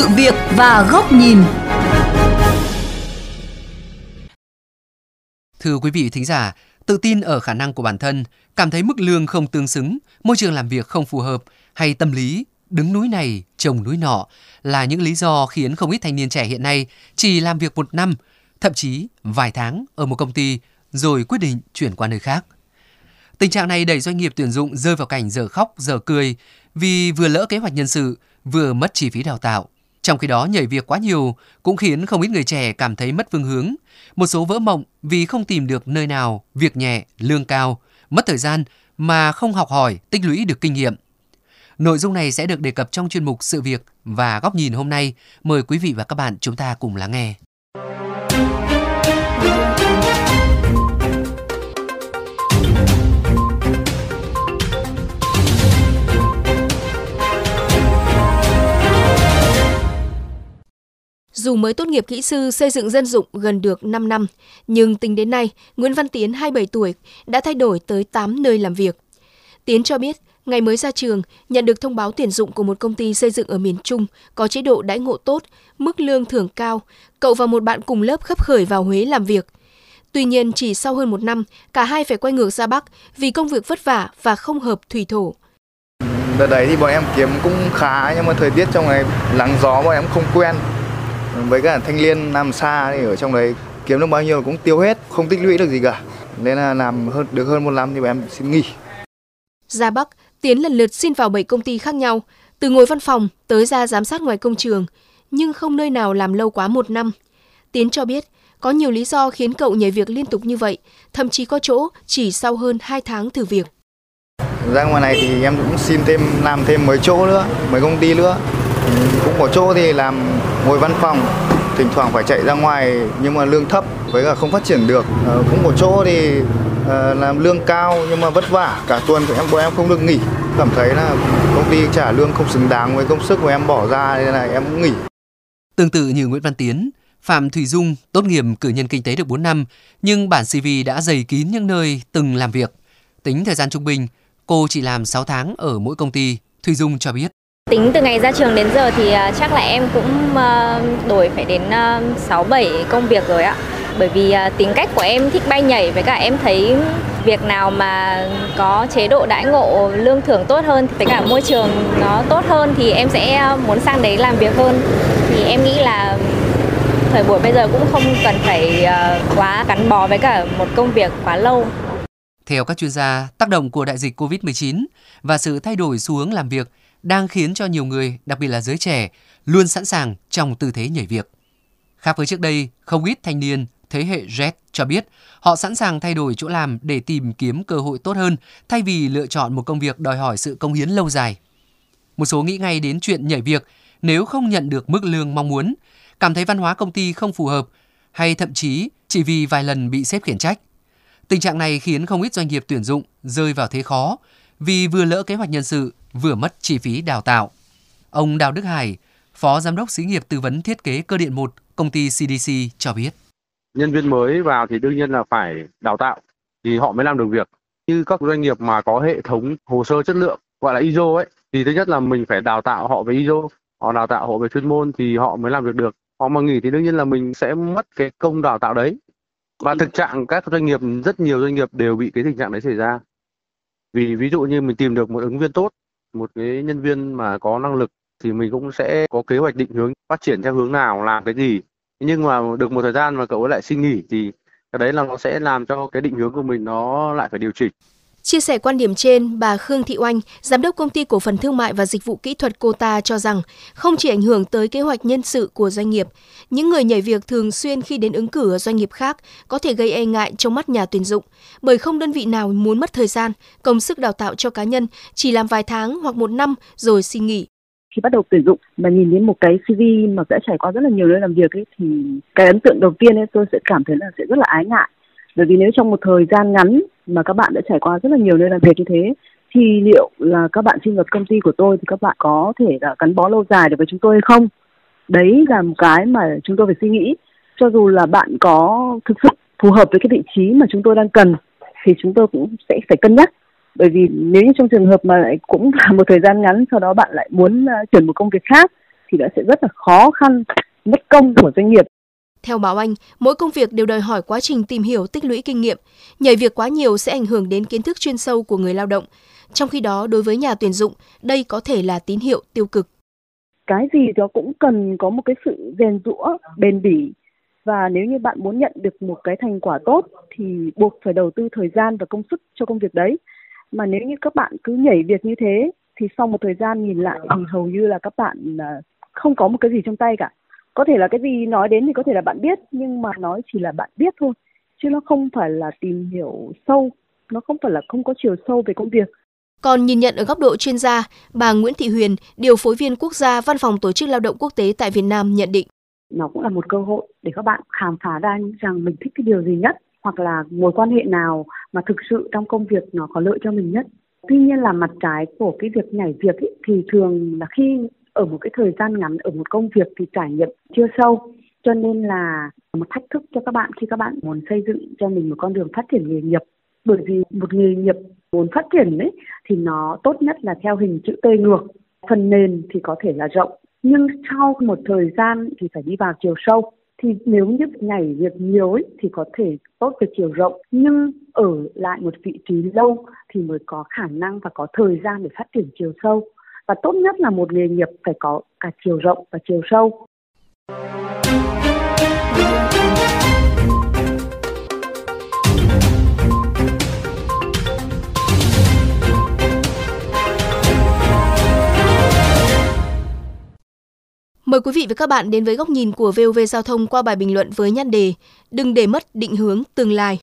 sự việc và góc nhìn. Thưa quý vị thính giả, tự tin ở khả năng của bản thân, cảm thấy mức lương không tương xứng, môi trường làm việc không phù hợp hay tâm lý đứng núi này trồng núi nọ là những lý do khiến không ít thanh niên trẻ hiện nay chỉ làm việc một năm, thậm chí vài tháng ở một công ty rồi quyết định chuyển qua nơi khác. Tình trạng này đẩy doanh nghiệp tuyển dụng rơi vào cảnh giờ khóc giờ cười vì vừa lỡ kế hoạch nhân sự, vừa mất chi phí đào tạo. Trong khi đó nhảy việc quá nhiều cũng khiến không ít người trẻ cảm thấy mất phương hướng. Một số vỡ mộng vì không tìm được nơi nào việc nhẹ, lương cao, mất thời gian mà không học hỏi, tích lũy được kinh nghiệm. Nội dung này sẽ được đề cập trong chuyên mục Sự việc và góc nhìn hôm nay. Mời quý vị và các bạn chúng ta cùng lắng nghe. Dù mới tốt nghiệp kỹ sư xây dựng dân dụng gần được 5 năm, nhưng tính đến nay, Nguyễn Văn Tiến 27 tuổi đã thay đổi tới 8 nơi làm việc. Tiến cho biết, ngày mới ra trường, nhận được thông báo tuyển dụng của một công ty xây dựng ở miền Trung có chế độ đãi ngộ tốt, mức lương thưởng cao, cậu và một bạn cùng lớp khấp khởi vào Huế làm việc. Tuy nhiên, chỉ sau hơn một năm, cả hai phải quay ngược ra Bắc vì công việc vất vả và không hợp thủy thổ. Đợt đấy thì bọn em kiếm cũng khá nhưng mà thời tiết trong này nắng gió bọn em không quen với cả thanh niên làm xa thì ở trong đấy kiếm được bao nhiêu cũng tiêu hết không tích lũy được gì cả. Nên là làm hơn được hơn một năm thì em xin nghỉ. Ra Bắc Tiến lần lượt xin vào 7 công ty khác nhau từ ngồi văn phòng tới ra giám sát ngoài công trường nhưng không nơi nào làm lâu quá một năm. Tiến cho biết có nhiều lý do khiến cậu nhảy việc liên tục như vậy thậm chí có chỗ chỉ sau hơn 2 tháng thử việc. Ra ngoài này thì em cũng xin thêm làm thêm mấy chỗ nữa mấy công ty nữa cũng có chỗ thì làm ngồi văn phòng thỉnh thoảng phải chạy ra ngoài nhưng mà lương thấp với cả không phát triển được. À, cũng một chỗ thì à, làm lương cao nhưng mà vất vả. Cả tuần của em của em không được nghỉ. Cảm thấy là công ty trả lương không xứng đáng với công sức của em bỏ ra nên là em cũng nghỉ. Tương tự như Nguyễn Văn Tiến Phạm Thùy Dung tốt nghiệp cử nhân kinh tế được 4 năm nhưng bản CV đã dày kín những nơi từng làm việc. Tính thời gian trung bình cô chỉ làm 6 tháng ở mỗi công ty Thùy Dung cho biết. Tính từ ngày ra trường đến giờ thì à, chắc là em cũng à, đổi phải đến à, 6 7 công việc rồi ạ. Bởi vì tính cách của em thích bay nhảy với cả em thấy việc nào mà có chế độ đãi ngộ lương thưởng tốt hơn với cả môi trường nó tốt hơn thì em sẽ muốn sang đấy làm việc hơn. Thì em nghĩ là thời buổi bây giờ cũng không cần phải quá gắn bó với cả một công việc quá lâu. Theo các chuyên gia, tác động của đại dịch COVID-19 và sự thay đổi xu hướng làm việc đang khiến cho nhiều người, đặc biệt là giới trẻ, luôn sẵn sàng trong tư thế nhảy việc. Khác với trước đây, không ít thanh niên thế hệ Z cho biết họ sẵn sàng thay đổi chỗ làm để tìm kiếm cơ hội tốt hơn thay vì lựa chọn một công việc đòi hỏi sự công hiến lâu dài. Một số nghĩ ngay đến chuyện nhảy việc nếu không nhận được mức lương mong muốn, cảm thấy văn hóa công ty không phù hợp hay thậm chí chỉ vì vài lần bị sếp khiển trách. Tình trạng này khiến không ít doanh nghiệp tuyển dụng rơi vào thế khó vì vừa lỡ kế hoạch nhân sự vừa mất chi phí đào tạo. Ông Đào Đức Hải, Phó Giám đốc Xí nghiệp Tư vấn Thiết kế Cơ điện 1, công ty CDC cho biết. Nhân viên mới vào thì đương nhiên là phải đào tạo thì họ mới làm được việc. Như các doanh nghiệp mà có hệ thống hồ sơ chất lượng gọi là ISO ấy thì thứ nhất là mình phải đào tạo họ về ISO, họ đào tạo họ về chuyên môn thì họ mới làm việc được. Họ mà nghỉ thì đương nhiên là mình sẽ mất cái công đào tạo đấy. Và thực trạng các doanh nghiệp rất nhiều doanh nghiệp đều bị cái tình trạng đấy xảy ra. Vì ví dụ như mình tìm được một ứng viên tốt, một cái nhân viên mà có năng lực, thì mình cũng sẽ có kế hoạch định hướng phát triển theo hướng nào, làm cái gì. Nhưng mà được một thời gian mà cậu ấy lại xin nghỉ, thì cái đấy là nó sẽ làm cho cái định hướng của mình nó lại phải điều chỉnh. Chia sẻ quan điểm trên, bà Khương Thị Oanh, giám đốc công ty cổ phần thương mại và dịch vụ kỹ thuật Cota cho rằng không chỉ ảnh hưởng tới kế hoạch nhân sự của doanh nghiệp, những người nhảy việc thường xuyên khi đến ứng cử ở doanh nghiệp khác có thể gây e ngại trong mắt nhà tuyển dụng, bởi không đơn vị nào muốn mất thời gian, công sức đào tạo cho cá nhân chỉ làm vài tháng hoặc một năm rồi xin nghỉ. Khi bắt đầu tuyển dụng mà nhìn đến một cái CV mà đã trải qua rất là nhiều nơi làm việc ấy thì cái ấn tượng đầu tiên ấy tôi sẽ cảm thấy là sẽ rất là ái ngại. Bởi vì nếu trong một thời gian ngắn mà các bạn đã trải qua rất là nhiều nơi làm việc như thế thì liệu là các bạn xin vào công ty của tôi thì các bạn có thể là gắn bó lâu dài được với chúng tôi hay không? Đấy là một cái mà chúng tôi phải suy nghĩ. Cho dù là bạn có thực sự phù hợp với cái vị trí mà chúng tôi đang cần thì chúng tôi cũng sẽ phải cân nhắc. Bởi vì nếu như trong trường hợp mà lại cũng là một thời gian ngắn sau đó bạn lại muốn uh, chuyển một công việc khác thì đã sẽ rất là khó khăn, mất công của doanh nghiệp. Theo Bảo Anh, mỗi công việc đều đòi hỏi quá trình tìm hiểu tích lũy kinh nghiệm. Nhảy việc quá nhiều sẽ ảnh hưởng đến kiến thức chuyên sâu của người lao động. Trong khi đó, đối với nhà tuyển dụng, đây có thể là tín hiệu tiêu cực. Cái gì đó cũng cần có một cái sự rèn rũa, bền bỉ. Và nếu như bạn muốn nhận được một cái thành quả tốt thì buộc phải đầu tư thời gian và công sức cho công việc đấy. Mà nếu như các bạn cứ nhảy việc như thế thì sau một thời gian nhìn lại thì hầu như là các bạn à, không có một cái gì trong tay cả có thể là cái gì nói đến thì có thể là bạn biết nhưng mà nói chỉ là bạn biết thôi chứ nó không phải là tìm hiểu sâu nó không phải là không có chiều sâu về công việc còn nhìn nhận ở góc độ chuyên gia, bà Nguyễn Thị Huyền, điều phối viên quốc gia Văn phòng Tổ chức Lao động Quốc tế tại Việt Nam nhận định. Nó cũng là một cơ hội để các bạn khám phá ra rằng mình thích cái điều gì nhất hoặc là mối quan hệ nào mà thực sự trong công việc nó có lợi cho mình nhất. Tuy nhiên là mặt trái của cái việc nhảy việc ý, thì thường là khi ở một cái thời gian ngắn ở một công việc thì trải nghiệm chưa sâu. Cho nên là một thách thức cho các bạn khi các bạn muốn xây dựng cho mình một con đường phát triển nghề nghiệp. Bởi vì một nghề nghiệp muốn phát triển ấy, thì nó tốt nhất là theo hình chữ T ngược. Phần nền thì có thể là rộng, nhưng sau một thời gian thì phải đi vào chiều sâu. Thì nếu như nhảy việc nhiều ấy, thì có thể tốt về chiều rộng, nhưng ở lại một vị trí lâu thì mới có khả năng và có thời gian để phát triển chiều sâu và tốt nhất là một nghề nghiệp phải có cả chiều rộng và chiều sâu. Mời quý vị và các bạn đến với góc nhìn của VOV Giao thông qua bài bình luận với nhan đề Đừng để mất định hướng tương lai.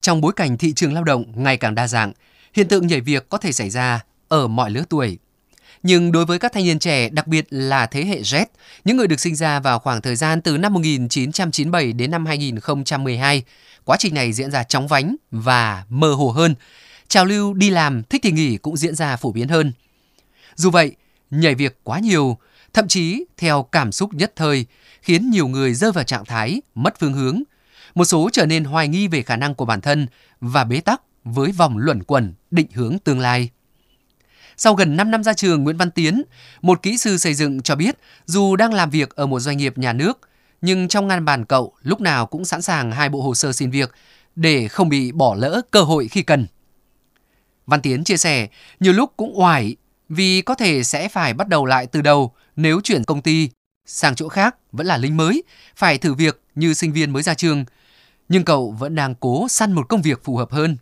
Trong bối cảnh thị trường lao động ngày càng đa dạng, hiện tượng nhảy việc có thể xảy ra ở mọi lứa tuổi. Nhưng đối với các thanh niên trẻ, đặc biệt là thế hệ Z, những người được sinh ra vào khoảng thời gian từ năm 1997 đến năm 2012, quá trình này diễn ra chóng vánh và mơ hồ hơn. Trào lưu đi làm, thích thì nghỉ cũng diễn ra phổ biến hơn. Dù vậy, nhảy việc quá nhiều, thậm chí theo cảm xúc nhất thời, khiến nhiều người rơi vào trạng thái mất phương hướng. Một số trở nên hoài nghi về khả năng của bản thân và bế tắc với vòng luẩn quẩn định hướng tương lai. Sau gần 5 năm ra trường, Nguyễn Văn Tiến, một kỹ sư xây dựng cho biết dù đang làm việc ở một doanh nghiệp nhà nước, nhưng trong ngăn bàn cậu lúc nào cũng sẵn sàng hai bộ hồ sơ xin việc để không bị bỏ lỡ cơ hội khi cần. Văn Tiến chia sẻ, nhiều lúc cũng oải vì có thể sẽ phải bắt đầu lại từ đầu nếu chuyển công ty sang chỗ khác vẫn là lính mới, phải thử việc như sinh viên mới ra trường. Nhưng cậu vẫn đang cố săn một công việc phù hợp hơn.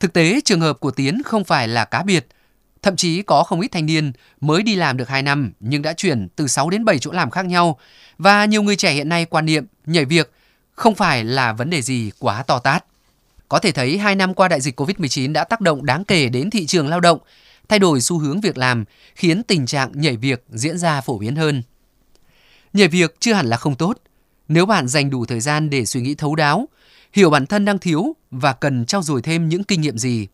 Thực tế, trường hợp của Tiến không phải là cá biệt – Thậm chí có không ít thanh niên mới đi làm được 2 năm nhưng đã chuyển từ 6 đến 7 chỗ làm khác nhau và nhiều người trẻ hiện nay quan niệm nhảy việc không phải là vấn đề gì quá to tát. Có thể thấy 2 năm qua đại dịch Covid-19 đã tác động đáng kể đến thị trường lao động, thay đổi xu hướng việc làm, khiến tình trạng nhảy việc diễn ra phổ biến hơn. Nhảy việc chưa hẳn là không tốt. Nếu bạn dành đủ thời gian để suy nghĩ thấu đáo, hiểu bản thân đang thiếu và cần trau dồi thêm những kinh nghiệm gì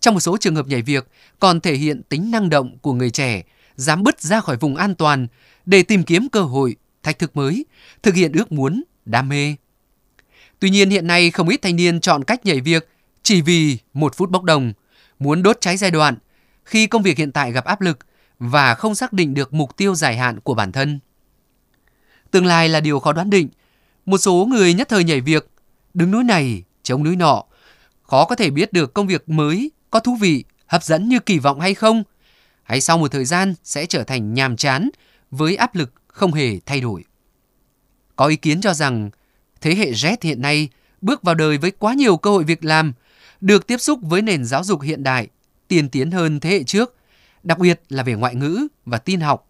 trong một số trường hợp nhảy việc còn thể hiện tính năng động của người trẻ, dám bứt ra khỏi vùng an toàn để tìm kiếm cơ hội, thách thức mới, thực hiện ước muốn, đam mê. Tuy nhiên hiện nay không ít thanh niên chọn cách nhảy việc chỉ vì một phút bốc đồng, muốn đốt cháy giai đoạn khi công việc hiện tại gặp áp lực và không xác định được mục tiêu dài hạn của bản thân. Tương lai là điều khó đoán định. Một số người nhất thời nhảy việc, đứng núi này, chống núi nọ, khó có thể biết được công việc mới có thú vị, hấp dẫn như kỳ vọng hay không? Hay sau một thời gian sẽ trở thành nhàm chán với áp lực không hề thay đổi? Có ý kiến cho rằng thế hệ Z hiện nay bước vào đời với quá nhiều cơ hội việc làm, được tiếp xúc với nền giáo dục hiện đại, tiên tiến hơn thế hệ trước, đặc biệt là về ngoại ngữ và tin học.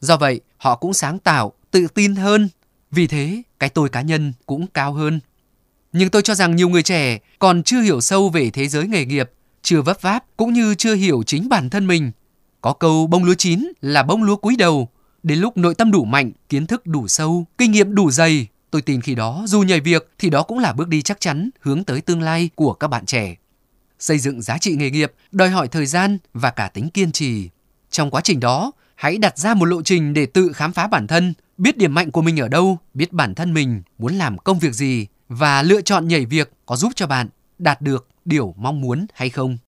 Do vậy, họ cũng sáng tạo, tự tin hơn, vì thế cái tôi cá nhân cũng cao hơn. Nhưng tôi cho rằng nhiều người trẻ còn chưa hiểu sâu về thế giới nghề nghiệp chưa vấp váp cũng như chưa hiểu chính bản thân mình. Có câu bông lúa chín là bông lúa cúi đầu. Đến lúc nội tâm đủ mạnh, kiến thức đủ sâu, kinh nghiệm đủ dày, tôi tin khi đó dù nhảy việc thì đó cũng là bước đi chắc chắn hướng tới tương lai của các bạn trẻ. Xây dựng giá trị nghề nghiệp đòi hỏi thời gian và cả tính kiên trì. Trong quá trình đó, hãy đặt ra một lộ trình để tự khám phá bản thân, biết điểm mạnh của mình ở đâu, biết bản thân mình muốn làm công việc gì và lựa chọn nhảy việc có giúp cho bạn đạt được điều mong muốn hay không.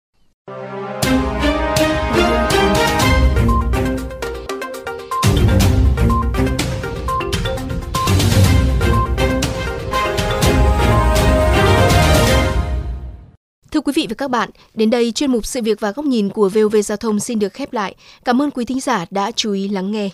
Thưa quý vị và các bạn, đến đây chuyên mục sự việc và góc nhìn của VOV Giao thông xin được khép lại. Cảm ơn quý thính giả đã chú ý lắng nghe.